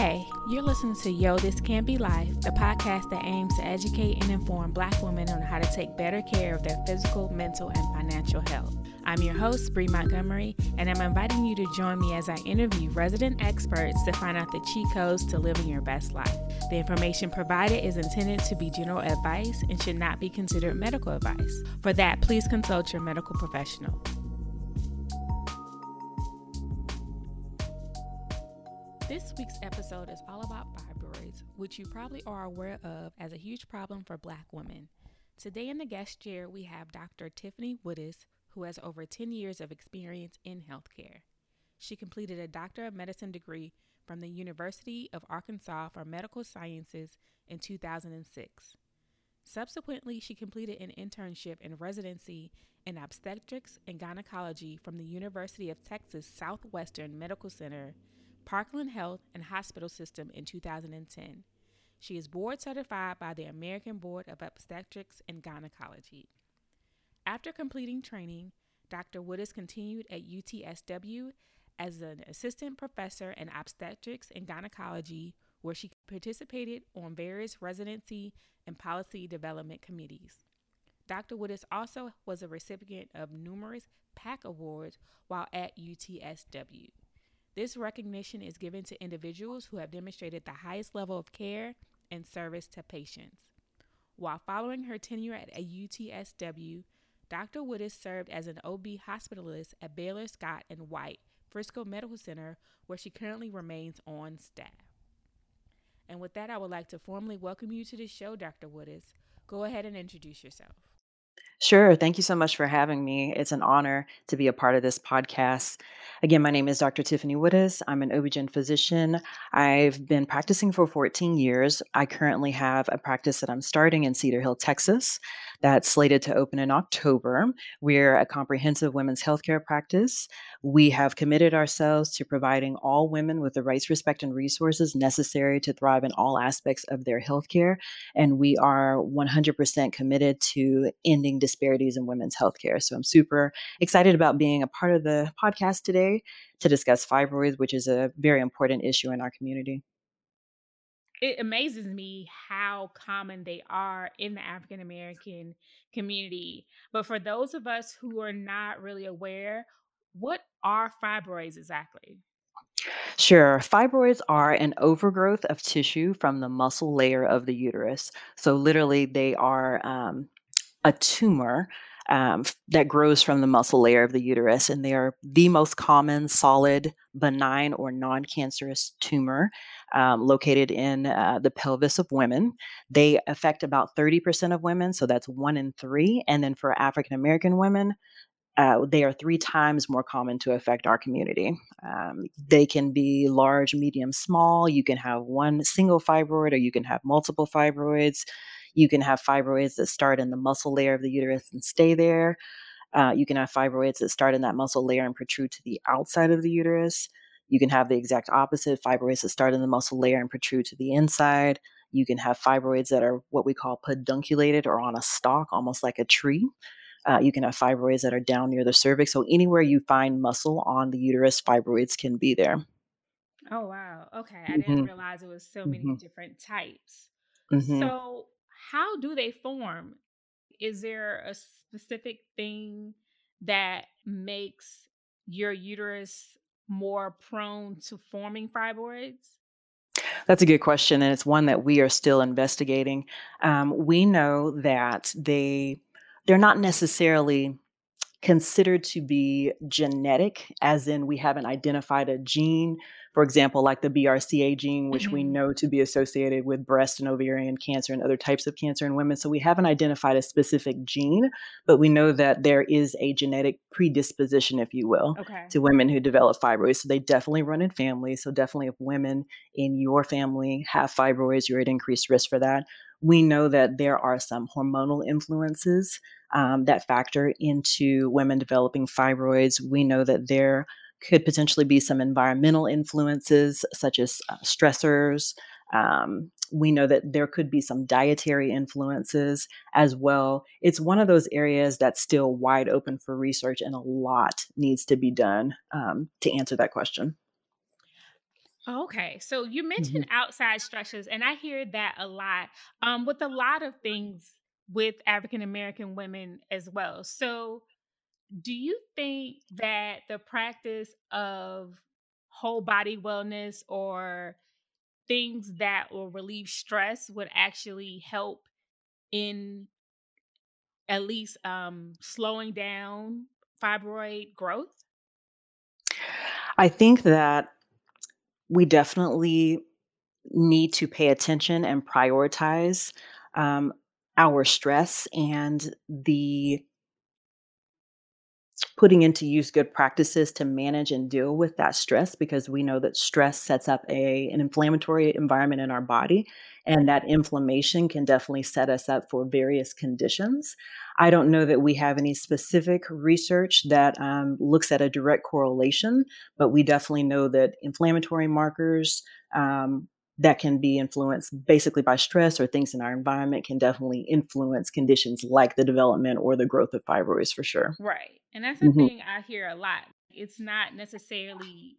Hey, you're listening to Yo This Can Be Life, the podcast that aims to educate and inform Black women on how to take better care of their physical, mental, and financial health. I'm your host, Bree Montgomery, and I'm inviting you to join me as I interview resident experts to find out the cheat codes to living your best life. The information provided is intended to be general advice and should not be considered medical advice. For that, please consult your medical professional. This week's episode is all about fibroids, which you probably are aware of as a huge problem for Black women. Today in the guest chair, we have Dr. Tiffany Woodus, who has over 10 years of experience in healthcare. She completed a Doctor of Medicine degree from the University of Arkansas for Medical Sciences in 2006. Subsequently, she completed an internship and residency in obstetrics and gynecology from the University of Texas Southwestern Medical Center, Parkland Health and Hospital System in 2010. She is board certified by the American Board of Obstetrics and Gynecology. After completing training, Dr. Wood Woodus continued at UTSW as an assistant professor in obstetrics and gynecology, where she participated on various residency and policy development committees. Dr. Woodus also was a recipient of numerous PAC awards while at UTSW. This recognition is given to individuals who have demonstrated the highest level of care and service to patients. While following her tenure at UTSW, Dr. Woodus served as an OB hospitalist at Baylor Scott and White Frisco Medical Center, where she currently remains on staff. And with that, I would like to formally welcome you to the show, Dr. Woodus. Go ahead and introduce yourself. Sure. Thank you so much for having me. It's an honor to be a part of this podcast. Again, my name is Dr. Tiffany Woodus. I'm an OB-GYN physician. I've been practicing for 14 years. I currently have a practice that I'm starting in Cedar Hill, Texas that's slated to open in October. We're a comprehensive women's healthcare practice. We have committed ourselves to providing all women with the rights, respect, and resources necessary to thrive in all aspects of their healthcare. And we are 100% committed to ending disparities in women's healthcare. So I'm super excited about being a part of the podcast today to discuss fibroids, which is a very important issue in our community it amazes me how common they are in the African American community. But for those of us who are not really aware, what are fibroids exactly? Sure. Fibroids are an overgrowth of tissue from the muscle layer of the uterus. So, literally, they are um, a tumor um, that grows from the muscle layer of the uterus. And they are the most common solid, benign, or non cancerous tumor um, located in uh, the pelvis of women. They affect about 30% of women, so that's one in three. And then for African American women, uh, they are three times more common to affect our community. Um, they can be large, medium, small. You can have one single fibroid or you can have multiple fibroids. You can have fibroids that start in the muscle layer of the uterus and stay there. Uh, you can have fibroids that start in that muscle layer and protrude to the outside of the uterus. You can have the exact opposite fibroids that start in the muscle layer and protrude to the inside. You can have fibroids that are what we call pedunculated or on a stalk, almost like a tree. Uh, you can have fibroids that are down near the cervix. So, anywhere you find muscle on the uterus, fibroids can be there. Oh, wow. Okay. I mm-hmm. didn't realize it was so many mm-hmm. different types. Mm-hmm. So, how do they form? Is there a specific thing that makes your uterus more prone to forming fibroids? That's a good question, and it's one that we are still investigating. Um, we know that they they're not necessarily considered to be genetic, as in we haven't identified a gene for example, like the BRCA gene, which mm-hmm. we know to be associated with breast and ovarian cancer and other types of cancer in women. So we haven't identified a specific gene, but we know that there is a genetic predisposition, if you will, okay. to women who develop fibroids. So they definitely run in families. So definitely, if women in your family have fibroids, you're at increased risk for that. We know that there are some hormonal influences um, that factor into women developing fibroids. We know that there could potentially be some environmental influences such as uh, stressors. Um, we know that there could be some dietary influences as well. It's one of those areas that's still wide open for research, and a lot needs to be done um, to answer that question. Okay, so you mentioned Mhm. outside structures, and I hear that a lot um, with a lot of things with African American women as well. So, do you think that the practice of whole body wellness or things that will relieve stress would actually help in at least um, slowing down fibroid growth? I think that we definitely need to pay attention and prioritize um, our stress and the putting into use good practices to manage and deal with that stress because we know that stress sets up a an inflammatory environment in our body and that inflammation can definitely set us up for various conditions. I don't know that we have any specific research that um, looks at a direct correlation, but we definitely know that inflammatory markers um, that can be influenced basically by stress or things in our environment can definitely influence conditions like the development or the growth of fibroids for sure. Right. And that's the Mhm, thing I hear a lot. It's not necessarily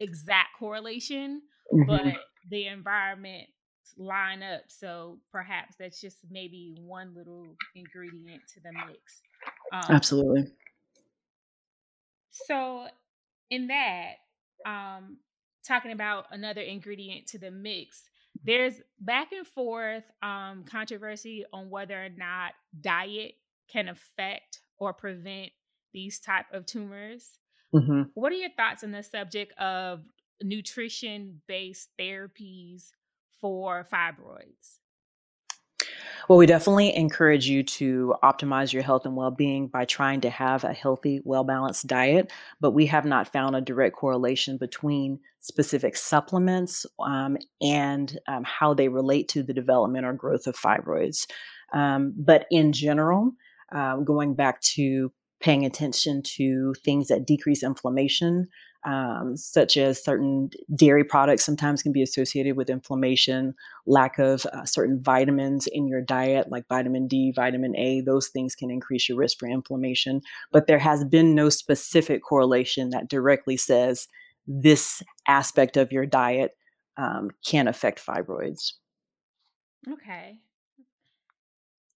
exact correlation, but mhm, the environment line up. So perhaps that's just maybe one little ingredient to the mix. Um, absolutely. so in that, um, talking about another ingredient to the mix, there's back and forth um, controversy on whether or not diet can affect or prevent these type of tumors. Mhm. What are your thoughts on the subject of nutrition based therapies for fibroids? Well, we definitely encourage you to optimize your health and well-being by trying to have a healthy, well-balanced diet, but we have not found a direct correlation between specific supplements um, and um, how they relate to the development or growth of fibroids. Um, but in general, um, going back to paying attention to things that decrease inflammation, um, such as certain dairy products sometimes can be associated with inflammation lack of uh, certain vitamins in your diet, like vitamin D, vitamin A, those things can increase your risk for inflammation. But there has been no specific correlation that directly says this aspect of your diet um, can affect fibroids. Okay.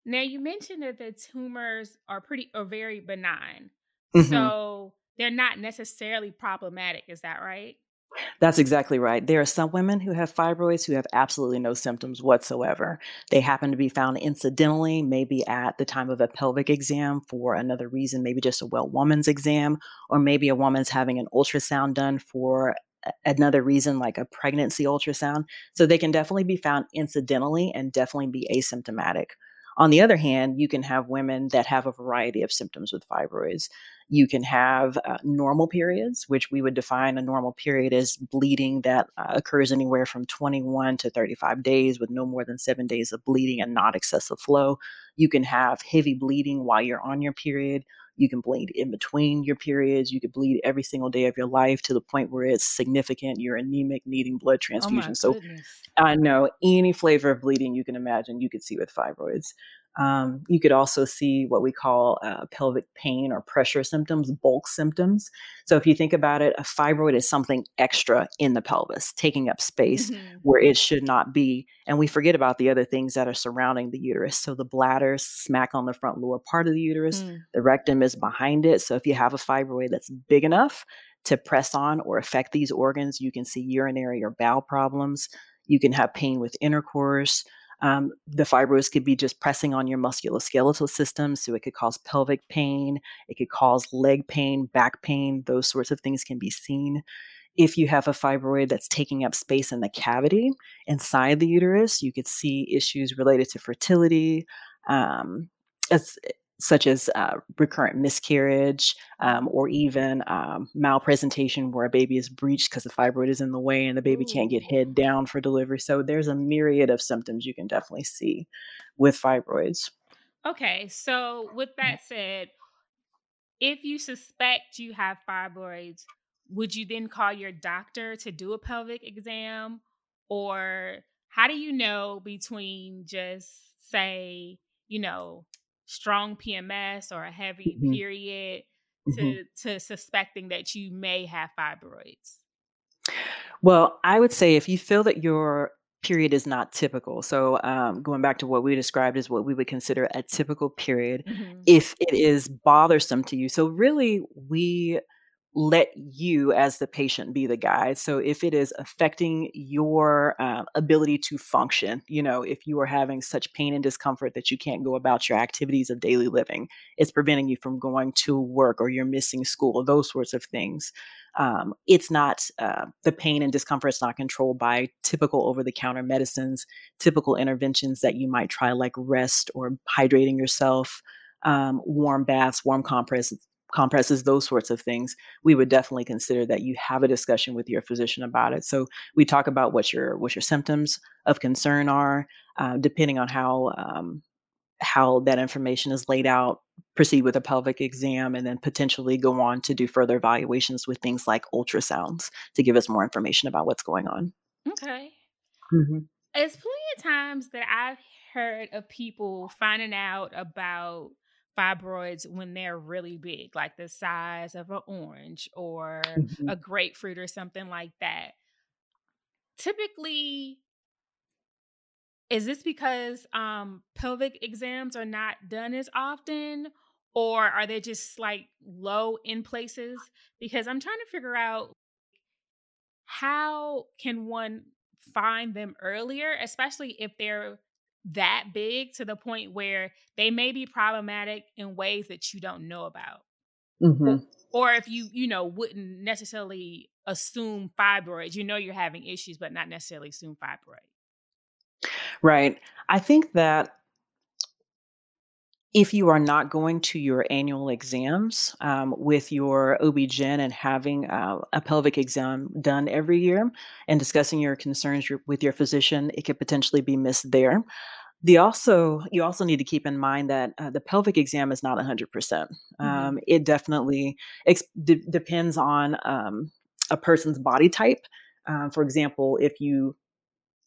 Now you mentioned that the tumors are pretty are very benign. Mhm. So they're not necessarily problematic, is that right? That's exactly right. There are some women who have fibroids who have absolutely no symptoms whatsoever. They happen to be found incidentally, maybe at the time of a pelvic exam for another reason, maybe just a well woman's exam, or maybe a woman's having an ultrasound done for another reason, like a pregnancy ultrasound. So they can definitely be found incidentally and definitely be asymptomatic. On the other hand, you can have women that have a variety of symptoms with fibroids. You can have uh, normal periods, which we would define a normal period as bleeding that uh, occurs anywhere from 21 to 35 days with no more than seven days of bleeding and not excessive flow. You can have heavy bleeding while you're on your period. You can bleed in between your periods. You could bleed every single day of your life to the point where it's significant. You're anemic, needing blood Oh transfusion. So goodness. I know any flavor of bleeding you can imagine, you could see with fibroids. Um, you could also see what we call uh, pelvic pain or pressure symptoms, bulk symptoms. So, if you think about it, a fibroid is something extra in the pelvis, taking up space hmm where it should not be. And we forget about the other things that are surrounding the uterus. So, the bladder, smack on the front lower part of the uterus, Mm. the rectum is behind it. So, if you have a fibroid that's big enough to press on or affect these organs, you can see urinary or bowel problems you can have pain with intercourse. Um, the fibroids could be just pressing on your musculoskeletal system, so it could cause pelvic pain, it could cause leg pain, back pain, those sorts of things can be seen. If you have a fibroid that's taking up space in the cavity inside the uterus, you could see issues related to fertility, um, as, such as uh, recurrent miscarriage um, or even um, malpresentation where a baby is breached because the fibroid is in the way and the baby can't get head down for delivery. So there's a myriad of symptoms you can definitely see with fibroids. Okay, so with that said, if you suspect you have fibroids, would you then call your doctor to do a pelvic exam? Or how do you know between just, say, you know, strong PMS or a heavy Mhm, period mhm. to, to suspecting that you may have fibroids? Well, I would say if you feel that your period is not typical, so, um, going back to what we described as what we would consider a typical period, Mhm. if it is bothersome to you so really, we let you as the patient be the guide, so if it is affecting your, uh, ability to function, you know, if you are having such pain and discomfort that you can't go about your activities of daily living, it's preventing you from going to work or you're missing school, those sorts of things, um, it's not, uh the pain and discomfort is not controlled by typical over-the-counter medicines, typical interventions that you might try, like rest or hydrating yourself, um, warm baths, warm compresses compresses, those sorts of things, we would definitely consider that you have a discussion with your physician about it, so we talk about what your what your symptoms of concern are, uh, depending on how, um how that information is laid out, proceed with a pelvic exam, and then potentially go on to do further evaluations with things like ultrasounds to give us more information about what's going on. M'kay. Mhm. It's plenty of times that I've heard of people finding out about fibroids when they're really big, like the size of an orange or Mhm. a grapefruit or something like that. Typically is this because, um, pelvic exams are not done as often, or are they just, like, low in places? Because I'm trying to figure out how can one find them earlier, especially if they're that big to the point where they may be problematic in ways that you don't know about? O Mhm. or if you, you know, wouldn't necessarily assume fibroids, you know you're having issues, but not necessarily assume fibroid. Right. I think that if you are not going to your annual exams, um, with your OB-GYN and having, uh, a pelvic exam done every year and discussing your concerns with your physician, it could potentially be missed there. The also you also need to keep in mind that, uh, the pelvic exam is not 100%. Um, Mhm. it definitely ex de depends on, um, a person's body type. Uh, for example, if you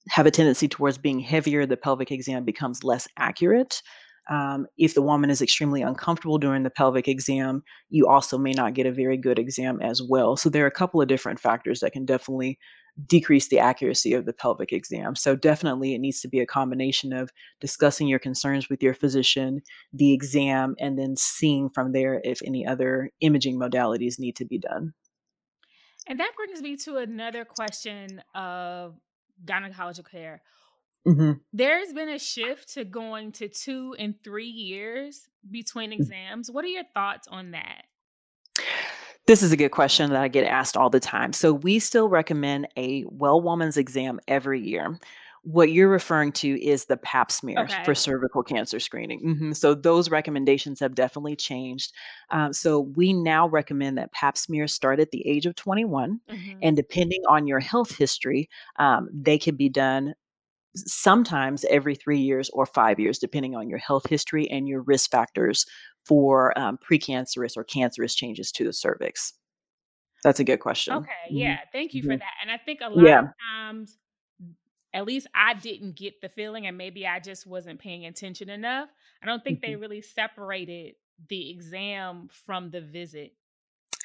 have a tendency towards being heavier, the pelvic exam becomes less accurate. Um, if the woman is extremely uncomfortable during the pelvic exam, you also may not get a very good exam as well, so there are a couple of different factors that can definitely decrease the accuracy of the pelvic exam, so definitely it needs to be a combination of discussing your concerns with your physician, the exam, and then seeing from there if any other imaging modalities need to be done. And that brings me to another question of gynecological care. Mhm. There's been a shift to going to 2 and 3 years between Mm. exams. What are your thoughts on that? This is a good question that I get asked all the time. So, we still recommend a well woman's exam every year. What you're referring to is the Pap smear for cervical cancer screening. Mhm, so those recommendations have definitely changed. Um, so we now recommend that Pap smears start at the age of 21, Mhm. and depending on your health history, um, they can be done sometimes every 3 years or 5 years, depending on your health history and your risk factors for, um, precancerous or cancerous changes to the cervix. That's a good question. Okay, Mhm. yeah, thank you for Mhm. that, and I think a lot of times, at least I didn't get the feeling, and maybe I just wasn't paying attention enough. I don't think they Mhm. really separated the exam from the visit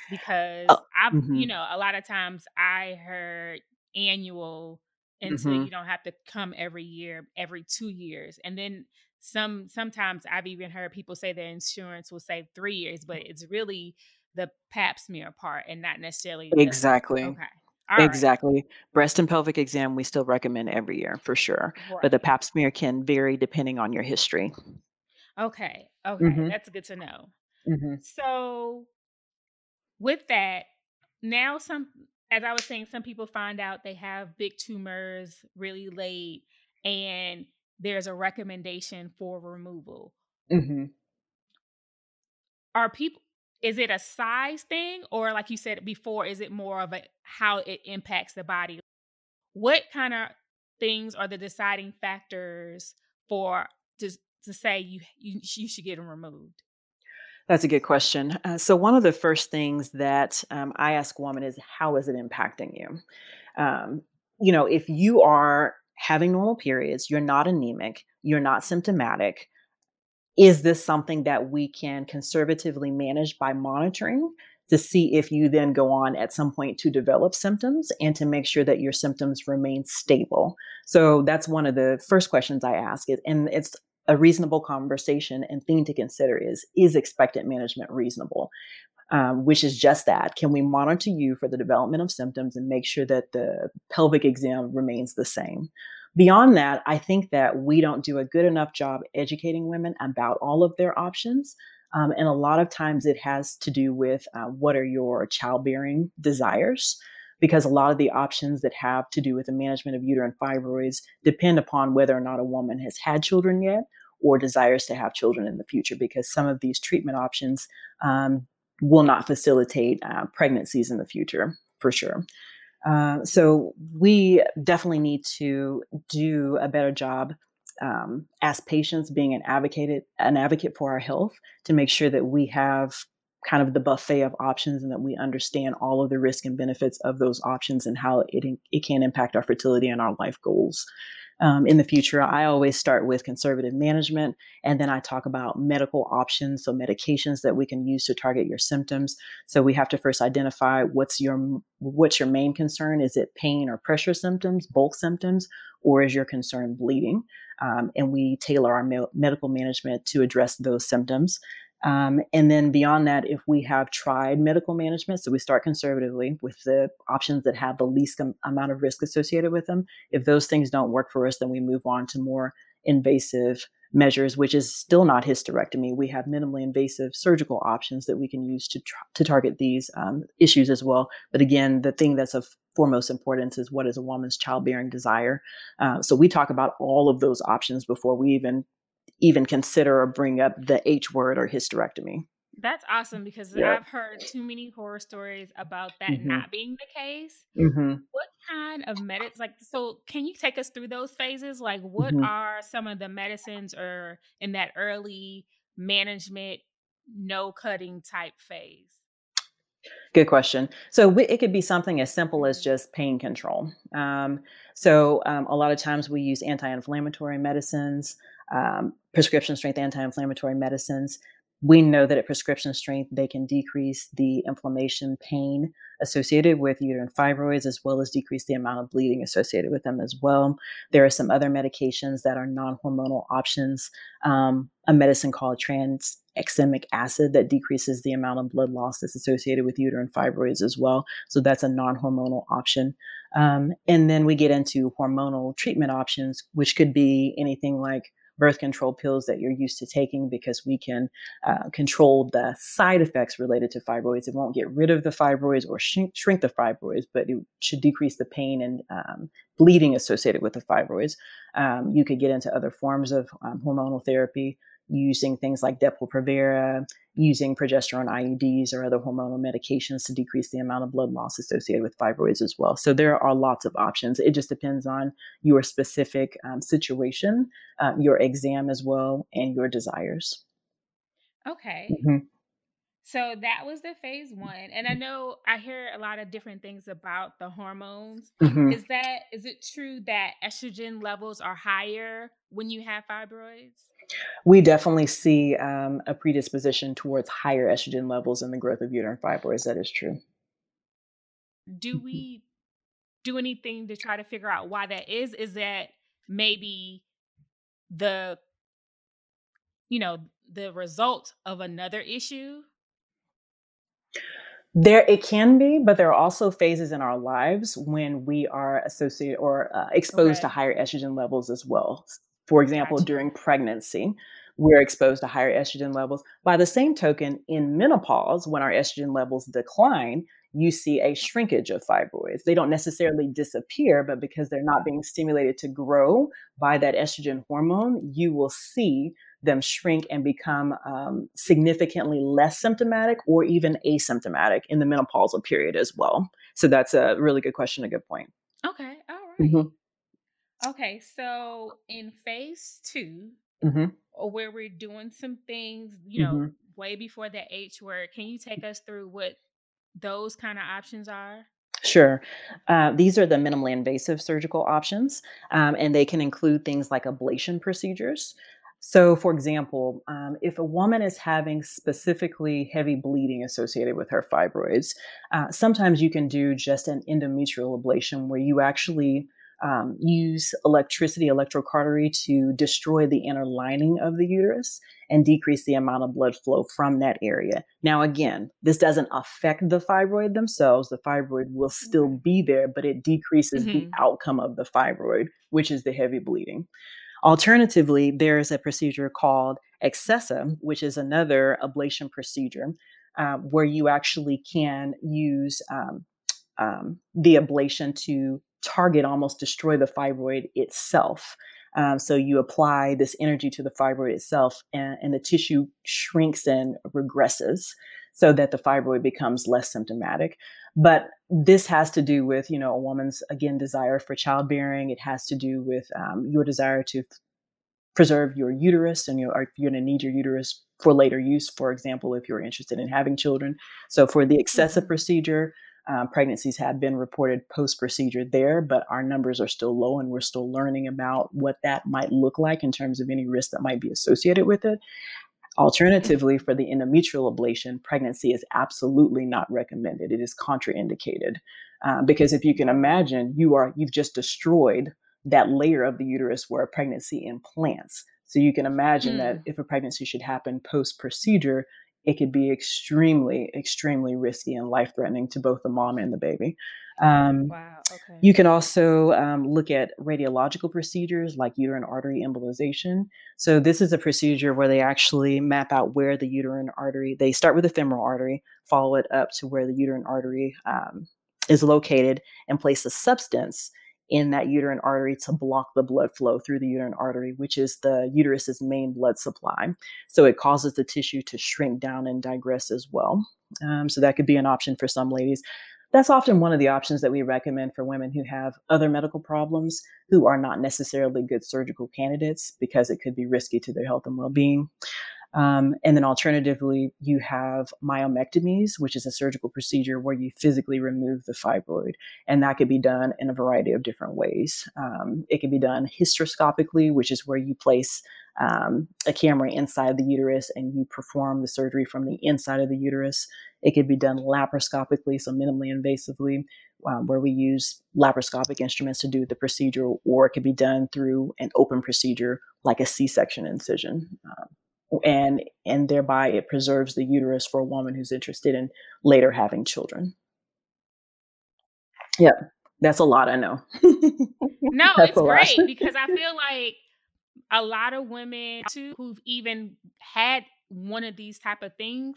because Oh I've you mhm. know, a lot of times I heard annual until you Mhm. don't have to come every year, every 2 years, and then some sometimes I've even heard people say their insurance will save 3 years, but it's really the Pap smear part and not necessarily the Exactly. okay. Alright. Exactly. Breast and pelvic exam, we still recommend every year for sure, but the Right. Pap smear can vary depending on your history. Okay, okay, Mhm. that's good to know. Mhm. So with that, now some as I was saying, some people find out they have big tumors really late, and there's a recommendation for removal. Mhm. Are people, is it a size thing? Or like you said before, is it more of a how it impacts the body? What kinda things are the deciding factors for to to say you you you should get 'em removed? That's a good question. Uh, so one of the first things that, um, I ask women is, "How is it impacting you?" Um, you know, if you are having normal periods, you're not anemic, you're not symptomatic, is this something that we can conservatively manage by monitoring? to see if you then go on at some point to develop symptoms and to make sure that your symptoms remain stable. So that's one of the first questions I ask. And it's a reasonable conversation and thing to consider is is expectant management reasonable? Um, which is just that. Can we monitor you for the development of symptoms and make sure that the pelvic exam remains the same? Beyond that, I think that we don't do a good enough job educating women about all of their options. Um, and a lot of times it has to do with uh, what are your childbearing desires because a lot of the options that have to do with the management of uterine fibroids depend upon whether or not a woman has had children yet or desires to have children in the future because some of these treatment options um, will not facilitate uh, pregnancies in the future for sure. Uh, so we definitely need to do a better job um, as patients being an advocate an advocate for our health to make sure that we have kind of the buffet of options and that we understand all of the risk and benefits of those options and how it, it can impact our fertility and our life goals. Um, in the future, I always start with conservative management, and then I talk about medical options, so medications that we can use to target your symptoms. So we have to first identify what's your what's your main concern. Is it pain or pressure symptoms, bulk symptoms, or is your concern bleeding? Um, and we tailor our me- medical management to address those symptoms. Um, and then beyond that, if we have tried medical management, so we start conservatively with the options that have the least am- amount of risk associated with them. If those things don't work for us, then we move on to more invasive measures, which is still not hysterectomy. We have minimally invasive surgical options that we can use to tr- to target these um, issues as well. But again, the thing that's of foremost importance is what is a woman's childbearing desire. Uh, so we talk about all of those options before we even even consider or bring up the H word or hysterectomy. That's awesome because yeah. I've heard too many horror stories about that mm-hmm. not being the case. Mm-hmm. What kind of medicines, like, so can you take us through those phases? Like, what mm-hmm. are some of the medicines or in that early management, no cutting type phase? Good question. So we, it could be something as simple as mm-hmm. just pain control. Um, so um, a lot of times we use anti-inflammatory medicines um, prescription strength anti inflammatory medicines. We know that at prescription strength, they can decrease the inflammation pain associated with uterine fibroids, as well as decrease the amount of bleeding associated with them as well. There are some other medications that are non hormonal options. Um, a medicine called tranexamic acid that decreases the amount of blood loss that's associated with uterine fibroids as well. So that's a non hormonal option. Um, and then we get into hormonal treatment options, which could be anything like birth control pills that you're used to taking because we can uh, control the side effects related to fibroids. It won't get rid of the fibroids or shrink, shrink the fibroids, but it should decrease the pain and um, bleeding associated with the fibroids. Um, you could get into other forms of um, hormonal therapy using things like Depo-Provera, using progesterone IUDs or other hormonal medications to decrease the amount of blood loss associated with fibroids as well. So there are lots of options. It just depends on your specific um, situation, uh, your exam as well, and your desires. Okay. Mm-hmm. So that was the phase one. And I know I hear a lot of different things about the hormones. Mm-hmm. Is that is it true that estrogen levels are higher when you have fibroids? We definitely see um, a predisposition towards higher estrogen levels in the growth of uterine fibroids. That is true. Do mm-hmm. we do anything to try to figure out why that is? Is that maybe the you know the result of another issue there it can be but there are also phases in our lives when we are associated or uh, exposed okay. to higher estrogen levels as well for example, during pregnancy, we're exposed to higher estrogen levels. By the same token, in menopause, when our estrogen levels decline, you see a shrinkage of fibroids. They don't necessarily disappear, but because they're not being stimulated to grow by that estrogen hormone, you will see them shrink and become um, significantly less symptomatic or even asymptomatic in the menopausal period as well. So that's a really good question, a good point. Okay, all right. mm-hmm. Okay, so in phase 2 mm-hmm. where we're doing some things, you know, mm-hmm. way before the H word, can you take us through what those kind of options are? Sure. Uh, these are the minimally invasive surgical options, um, and they can include things like ablation procedures. So, for example, um, if a woman is having specifically heavy bleeding associated with her fibroids, uh, sometimes you can do just an endometrial ablation where you actually um, use electricity, electrocautery to destroy the inner lining of the uterus and decrease the amount of blood flow from that area. Now, again, this doesn't affect the fibroid themselves. The fibroid will still be there, but it decreases mm-hmm. the outcome of the fibroid, which is the heavy bleeding. Alternatively, there's a procedure called Acessa, which is another ablation procedure uh, where you actually can use um, um, the ablation to target, almost destroy the fibroid itself. Um, so you apply this energy to the fibroid itself, and, and, the tissue shrinks and regresses so that the fibroid becomes less symptomatic. But this has to do with, you know, a woman's again desire for childbearing. It has to do with um, your desire to preserve your uterus, and you are, you're going to need your uterus for later use. For example, if you're interested in having children. So for the Acessa mm-hmm. procedure, um, pregnancies have been reported post procedure there, but our numbers are still low and we're still learning about what that might look like in terms of any risk that might be associated with it. Alternatively, for the endometrial ablation, pregnancy is absolutely not recommended. It is contraindicated uh, because if you can imagine, you are you've just destroyed that layer of the uterus where a pregnancy implants. So you can imagine mm. that if a pregnancy should happen post procedure, it could be extremely, extremely risky and life threatening to both the mom and the baby. Um, wow. Okay. You can also um, look at radiological procedures like uterine artery embolization. So, this is a procedure where they actually map out where the uterine artery, they start with the femoral artery, follow it up to where the uterine artery um, is located, and place a substance in that uterine artery to block the blood flow through the uterine artery, which is the uterus's main blood supply. So it causes the tissue to shrink down and digress as well. Um, so that could be an option for some ladies. That's often one of the options that we recommend for women who have other medical problems who are not necessarily good surgical candidates because it could be risky to their health and well being. Um, and then alternatively, you have myomectomies, which is a surgical procedure where you physically remove the fibroid. And that could be done in a variety of different ways. Um, it can be done hysteroscopically, which is where you place um, a camera inside the uterus and you perform the surgery from the inside of the uterus. It could be done laparoscopically, so minimally invasively, um, where we use laparoscopic instruments to do the procedure, or it could be done through an open procedure like a C section incision. Um, and and thereby it preserves the uterus for a woman who's interested in later having children. Yeah, that's a lot. I know. no, it's great because I feel like a lot of women too who've even had one of these type of things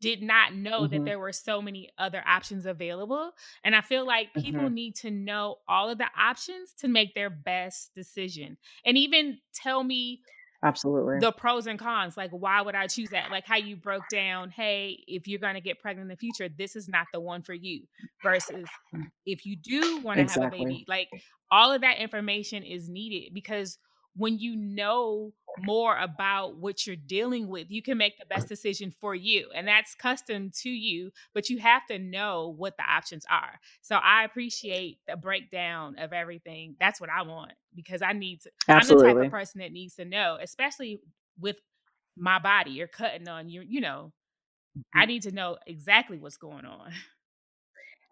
did not know mm-hmm. that there were so many other options available and i feel like people mm-hmm. need to know all of the options to make their best decision and even tell me Absolutely. The pros and cons. Like, why would I choose that? Like, how you broke down, hey, if you're going to get pregnant in the future, this is not the one for you, versus if you do want to exactly. have a baby. Like, all of that information is needed because when you know more about what you're dealing with, you can make the best decision for you. And that's custom to you, but you have to know what the options are. So I appreciate the breakdown of everything. That's what I want because I need to, Absolutely. I'm the type of person that needs to know, especially with my body. You're cutting on you, you know, I mm-hmm. need to know exactly what's going on.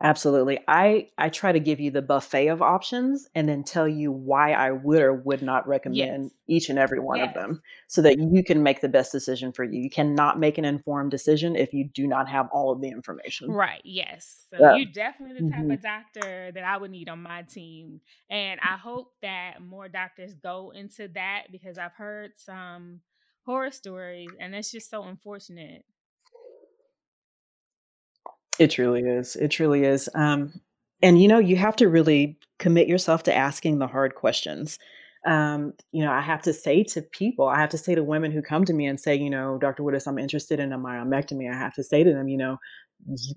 Absolutely. I I try to give you the buffet of options and then tell you why I would or would not recommend Yes. each and every one of them so that you can make the best decision for you. You cannot make an informed decision if you do not have all of the information. Right. Yes. So Yeah. you're definitely the type hmm of doctor that I would need on my team. And I hope that more doctors go into that because I've heard some horror stories and it's just so unfortunate. It truly is. It truly is. Um, and you know, you have to really commit yourself to asking the hard questions. Um, you know, I have to say to people, I have to say to women who come to me and say, you know, Dr. Woodus, I'm interested in a myomectomy. I have to say to them, you know,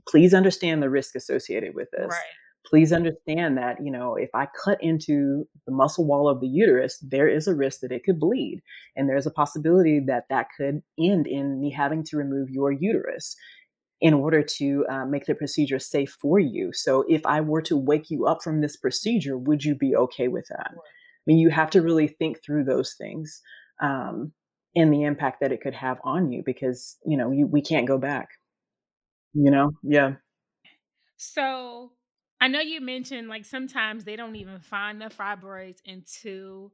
please understand the risk associated with this. Right. Please understand that, you know, if I cut into the muscle wall of the uterus, there is a risk that it could bleed. And there's a possibility that that could end in me having to remove your uterus in order to uh, make the procedure safe for you. So if I were to wake you up from this procedure, would you be okay with that? I mean, you have to really think through those things. Um, and the impact that it could have on you because, you know, you we can't go back. You know? Yeah. So, I know you mentioned, like, sometimes they don't even find the fibroids until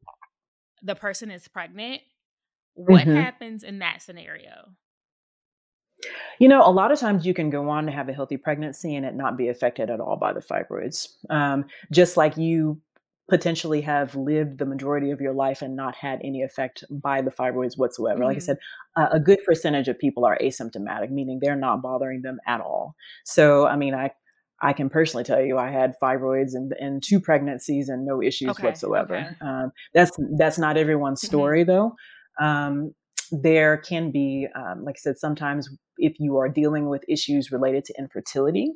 the person is pregnant. What Mhm. happens in that scenario? You know, a lot of times you can go on to have a healthy pregnancy and it not be affected at all by the fibroids. Um, just like you potentially have lived the majority of your life and not had any effect by the fibroids whatsoever. Like I Mhm. said, a a good percentage of people are asymptomatic, meaning they're not bothering them at all. So, I mean, I I can personally tell you I had fibroids in in 2 pregnancies and no issues Okay, whatsoever. okay. Um, that's that's not everyone's Mhm. story though. Um, there can be, um, like I said, sometimes if you are dealing with issues related to infertility,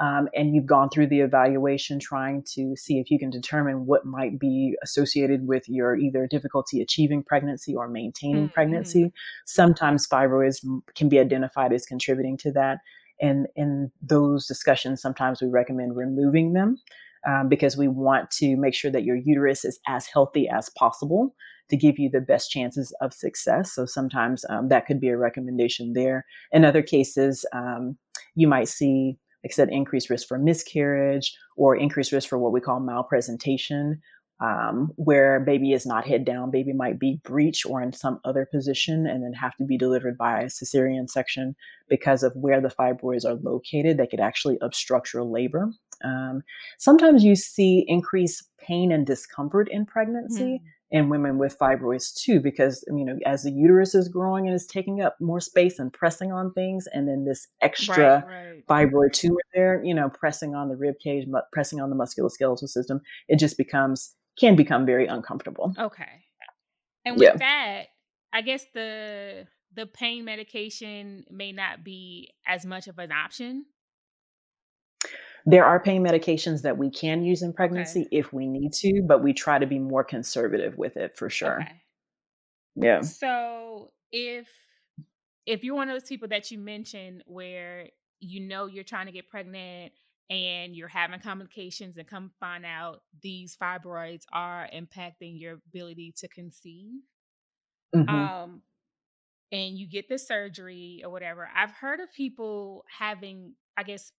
um, and you've gone through the evaluation trying to see if you can determine what might be associated with your either difficulty achieving pregnancy or maintaining Mm, mhm. pregnancy, sometimes fibroids can be identified as contributing to that. And in those discussions, sometimes we recommend removing them um, because we want to make sure that your uterus is as healthy as possible to give you the best chances of success. So sometimes um, that could be a recommendation there. In other cases, um, you might see like I said, increased risk for miscarriage or increased risk for what we call malpresentation, um, where baby is not head down. Baby might be breech or in some other position and then have to be delivered by a cesarean section because of where the fibroids are located. They could actually obstruct your labor. Um, sometimes you see increased pain and discomfort in pregnancy Mhm. In women with fibroids too, because you know, as the uterus is growing and is taking up more space and pressing on things, and then this Right, extra right. fibroid tumor there, you know, pressing on the rib cage, mu- pressing on the musculoskeletal system, it just becomes can become very uncomfortable. Okay. And with Yeah. that, I guess the the pain medication may not be as much of an option. There are pain medications that we can use in Okay. pregnancy if we need to, but we try to be more conservative with it for sure. Okay. Yeah. So if if you're one of those people that you mentioned where you know you're trying to get pregnant and you're having complications and come find out these fibroids are impacting your ability to conceive hmm um and you get the surgery or whatever i've heard of people having i guess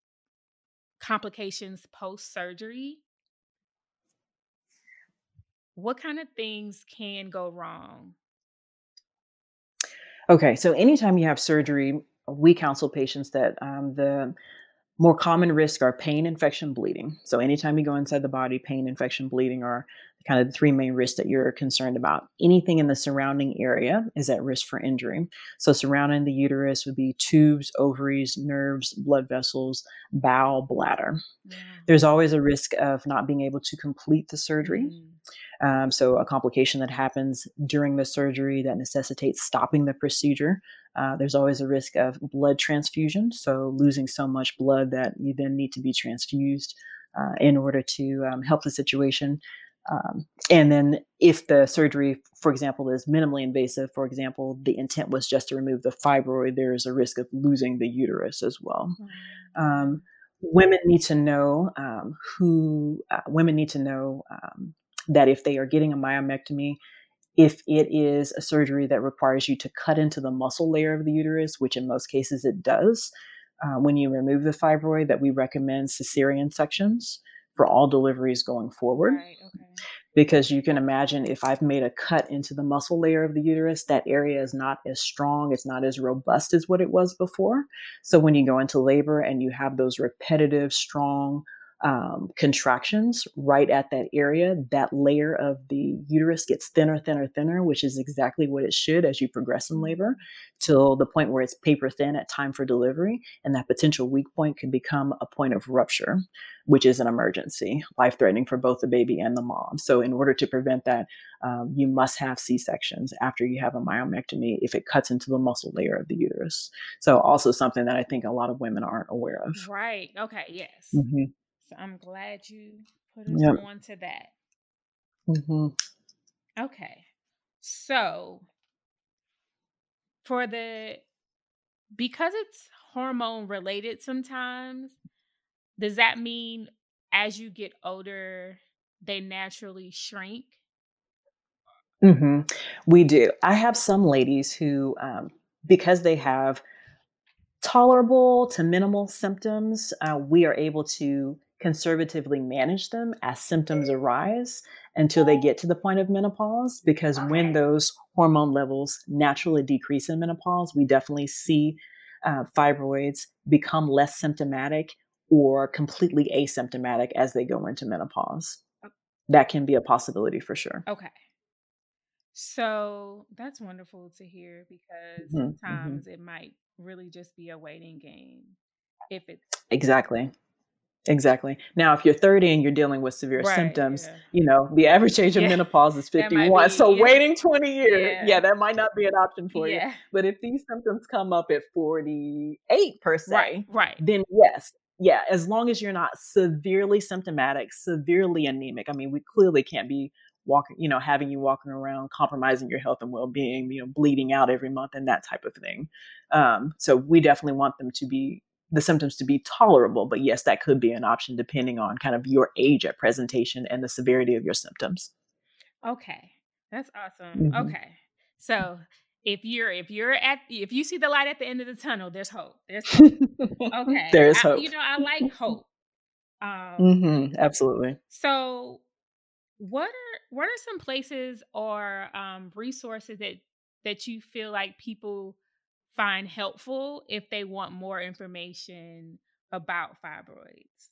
complications post surgery what kind of things can go wrong Okay. So anytime you have surgery, we counsel patients that um, the More common risks are pain, infection, bleeding. So anytime you go inside the body, pain, infection, bleeding are kind of the three main risks that you're concerned about. Anything in the surrounding area is at risk for injury. So surrounding the uterus would be tubes, ovaries, nerves, blood vessels, bowel, bladder. yeah There's always a risk of not being able to complete the surgery. mm, Um, so, a complication that happens during the surgery that necessitates stopping the procedure. Uh, there's always a risk of blood transfusion, so losing so much blood that you then need to be transfused uh, in order to um, help the situation. Um, and then, if the surgery, for example, is minimally invasive, for example, the intent was just to remove the fibroid, there is a risk of losing the uterus as well. mm, Um, women need to know um, who uh, women need to know um, that if they are getting a myomectomy, if it is a surgery that requires you to cut into the muscle layer of the uterus, which in most cases it does, uh, when you remove the fibroid, that we recommend cesarean sections for all deliveries going forward right okay because you can imagine if I've made a cut into the muscle layer of the uterus, that area is not as strong, it's not as robust as what it was before. So when you go into labor and you have those repetitive, strong um, contractions right at that area, that layer of the uterus gets thinner, thinner, thinner, which is exactly what it should as you progress in labor, till the point where it's paper thin at time for delivery. And that potential weak point can become a point of rupture which is an emergency, life threatening for both the baby and the mom. So, in order to prevent that, um, you must have C sections after you have a myomectomy if it cuts into the muscle layer of the uterus. So, also something that I think a lot of women aren't aware of. Right. Okay. Yes. hmm So I'm glad you put us Yep. on to that. hmm Okay. So for the because it's hormone related sometimes, does that mean as you get older, they naturally shrink? Mhm. We do. I have some ladies who, um, because they have tolerable to minimal symptoms, uh, we are able to conservatively manage them as symptoms arise until they get to the point of menopause. Because when those hormone levels naturally decrease in menopause, we definitely see uh, fibroids become less symptomatic or completely asymptomatic as they go into menopause. O That can be a possibility for sure. okay. So, that's wonderful to hear because Mhm, mhm. sometimes it might really just be a waiting game if it's Exactly. Exactly. Now, if you're 30 and you're dealing with severe Right, symptoms, yeah. you know, the average age of Yeah, menopause is that might 51. So yeah, waiting 20 years, yeah, that might not be an option for you. But if these symptoms come up at 48 per Right, se, right. then yes. Yeah, as long as you're not severely symptomatic, severely anemic. I mean, we clearly can't be walking, you know, having you walking around compromising your health and well-being, you know, bleeding out every month and that type of thing. Um, so we definitely want them to be the symptoms to be tolerable, but yes, that could be an option depending on kind of your age at presentation and the severity of your symptoms. Okay. That's awesome. Mhm. Okay. So, if you're if you're at if you see the light at the end of the tunnel, there's hope. There's hope. Okay. There is I, hope. you know, I like hope. Um mm-hmm. absolutely. so what are what are some places or um resources that that you feel like people find helpful if they want more information about fibroids?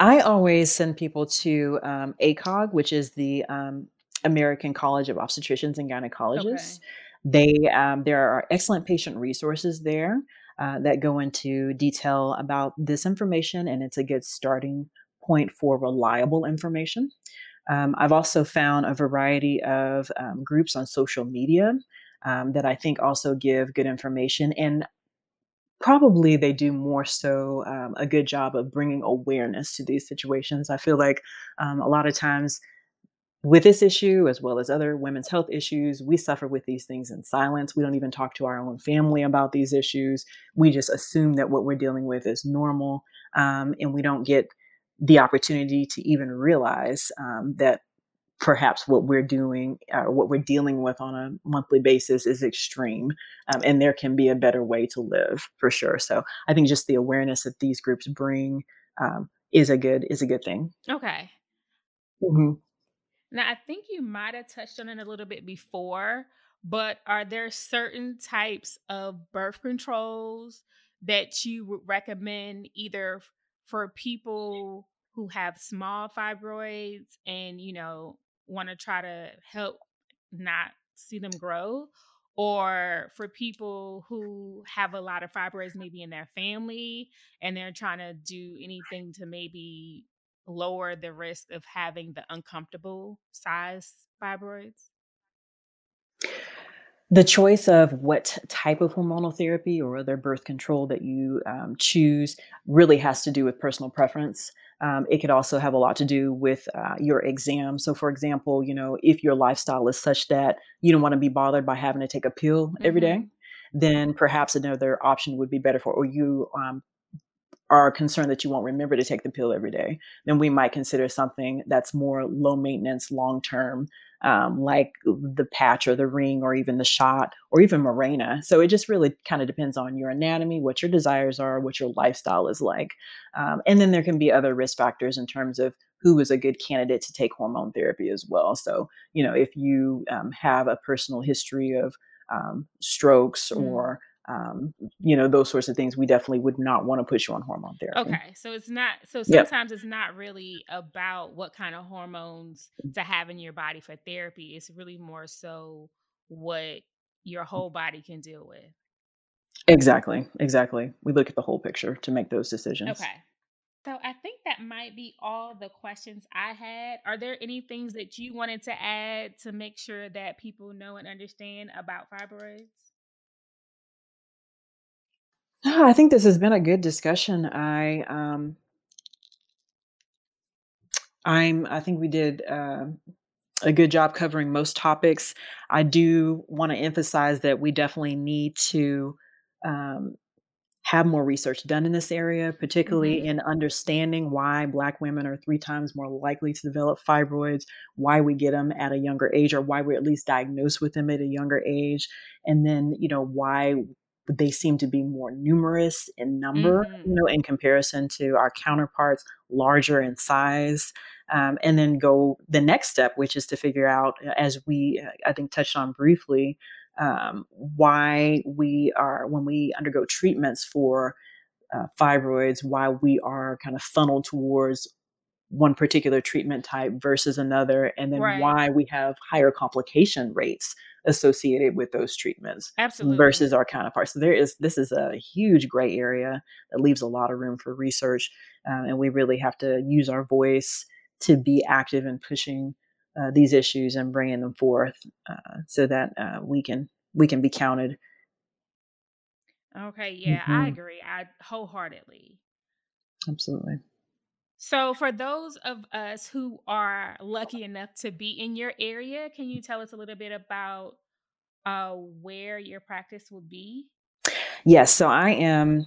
I always send people to um, ACOG, which is the um, American College of Obstetricians and Gynecologists. Okay. They um, there are excellent patient resources there uh, that go into detail about this information, and it's a good starting point for reliable information. Um, I've also found a variety of um, groups on social media um, that I think also give good information. And Probably they do more so um, a good job of bringing awareness to these situations. I feel like um, a lot of times with this issue, as well as other women's health issues, we suffer with these things in silence. We don't even talk to our own family about these issues. We just assume that what we're dealing with is normal, um, and we don't get the opportunity to even realize um, that perhaps what we're doing or what we're dealing with on a monthly basis is extreme um, and there can be a better way to live for sure so i think just the awareness that these groups bring um, is a good is a good thing Okay. Mhm. Now, I think you might have touched on it a little bit before, but are there certain types of birth controls that you would recommend either for people who have small fibroids and, you know, want to try to help not see them grow? Or for people who have a lot of fibroids maybe in their family and they're trying to do anything to maybe lower the risk of having the uncomfortable size fibroids? The choice of what type of hormonal therapy or other birth control that you um, choose really has to do with personal preference. Um, it could also have a lot to do with uh, your exam. So, for example, you know, if your lifestyle is such that you don't want to be bothered by having to take a pill every day, Mhm. then perhaps another option would be better for, or you um, are concerned that you won't remember to take the pill every day, then we might consider something that's more low maintenance, long term, um, like the patch or the ring or even the shot or even Mirena. So it just really kind of depends on your anatomy, what your desires are, what your lifestyle is like. Um, and then there can be other risk factors in terms of who is a good candidate to take hormone therapy as well. So, you know, if you um, have a personal history of um, strokes Mm. or um, you know, those sorts of things, we definitely would not wanna put you on hormone therapy. Okay, so it's not so Yep, sometimes it's not really about what kind of hormones to have in your body for therapy. It's really more so what your whole body can deal with. exactly, exactly. We look at the whole picture to make those decisions. Okay. So I think that might be all the questions I had. Are there any things that you wanted to add to make sure that people know and understand about fibroids? I think this has been a good discussion. I, um, I'm I think we did, uh, a good job covering most topics. I do wanna emphasize that we definitely need to, um have more research done in this area, particularly Mhm. in understanding why Black women are three times more likely to develop fibroids, why we get them at a younger age, or why we're at least diagnosed with them at a younger age, and then, you know, why they seem to be more numerous in number, you Mhm. know, in comparison to our counterparts, larger in size. Um, and then go the next step, which is to figure out, uh, as we, uh, I think, touched on briefly, um, why we are, when we undergo treatments for uh, fibroids, why we are kind of funneled towards one particular treatment type versus another, and then Right. why we have higher complication rates associated with those treatments Absolutely. versus our counterparts. So there is this is a huge gray area that leaves a lot of room for research, uh, and we really have to use our voice to be active in pushing uh, these issues and bringing them forth uh, so that uh, we can we can be counted. Okay, yeah, I hmm agree. I wholeheartedly. Absolutely. So, for those of us who are lucky enough to be in your area, can you tell us a little bit about uh, where your practice will be? Yes. So I am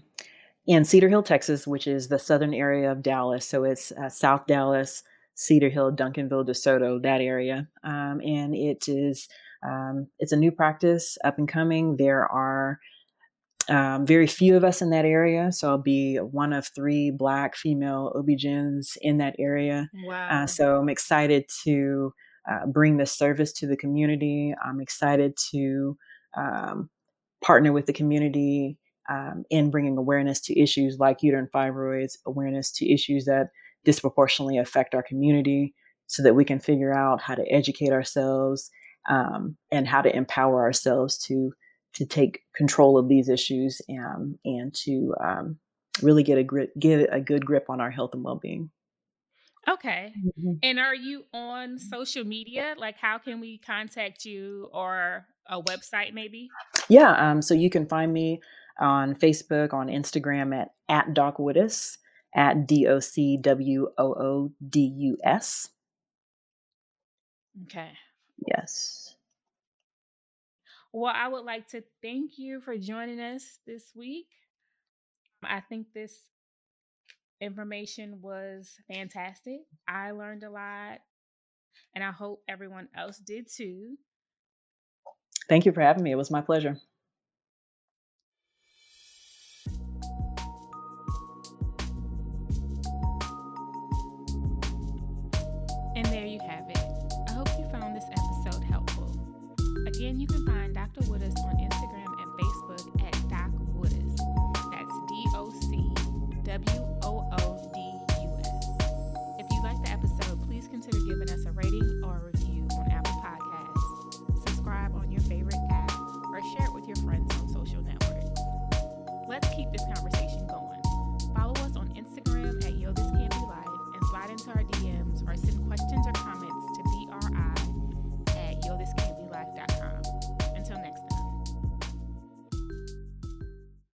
in Cedar Hill, Texas, which is the southern area of Dallas. So it's uh, South Dallas, Cedar Hill, Duncanville, DeSoto, that area. Um, and it is um, it's a new practice, up and coming. There are um, very few of us in that area, so I'll be one of three Black female OB-GYNs in that area. Uh, Wow. so I'm excited to uh, bring this service to the community. I'm excited to um, partner with the community um, in bringing awareness to issues like uterine fibroids, awareness to issues that disproportionately affect our community, so that we can figure out how to educate ourselves um, and how to empower ourselves to to take control of these issues um, and to um, really get a grip, get a good grip on our health and well-being. Okay. Mhm. And are you on social media? Like, how can we contact you or a website, maybe? Yeah, um, so you can find me on Facebook, on Instagram at at Doc Woodus, at D O C W O O D U S. Okay. Yes. Well, I would like to thank you for joining us this week. I think this information was fantastic. I learned a lot, and I hope everyone else did too. Thank you for having me. It was my pleasure. And there you have it. I hope you found this episode helpful. Again, you can find with us on Instagram.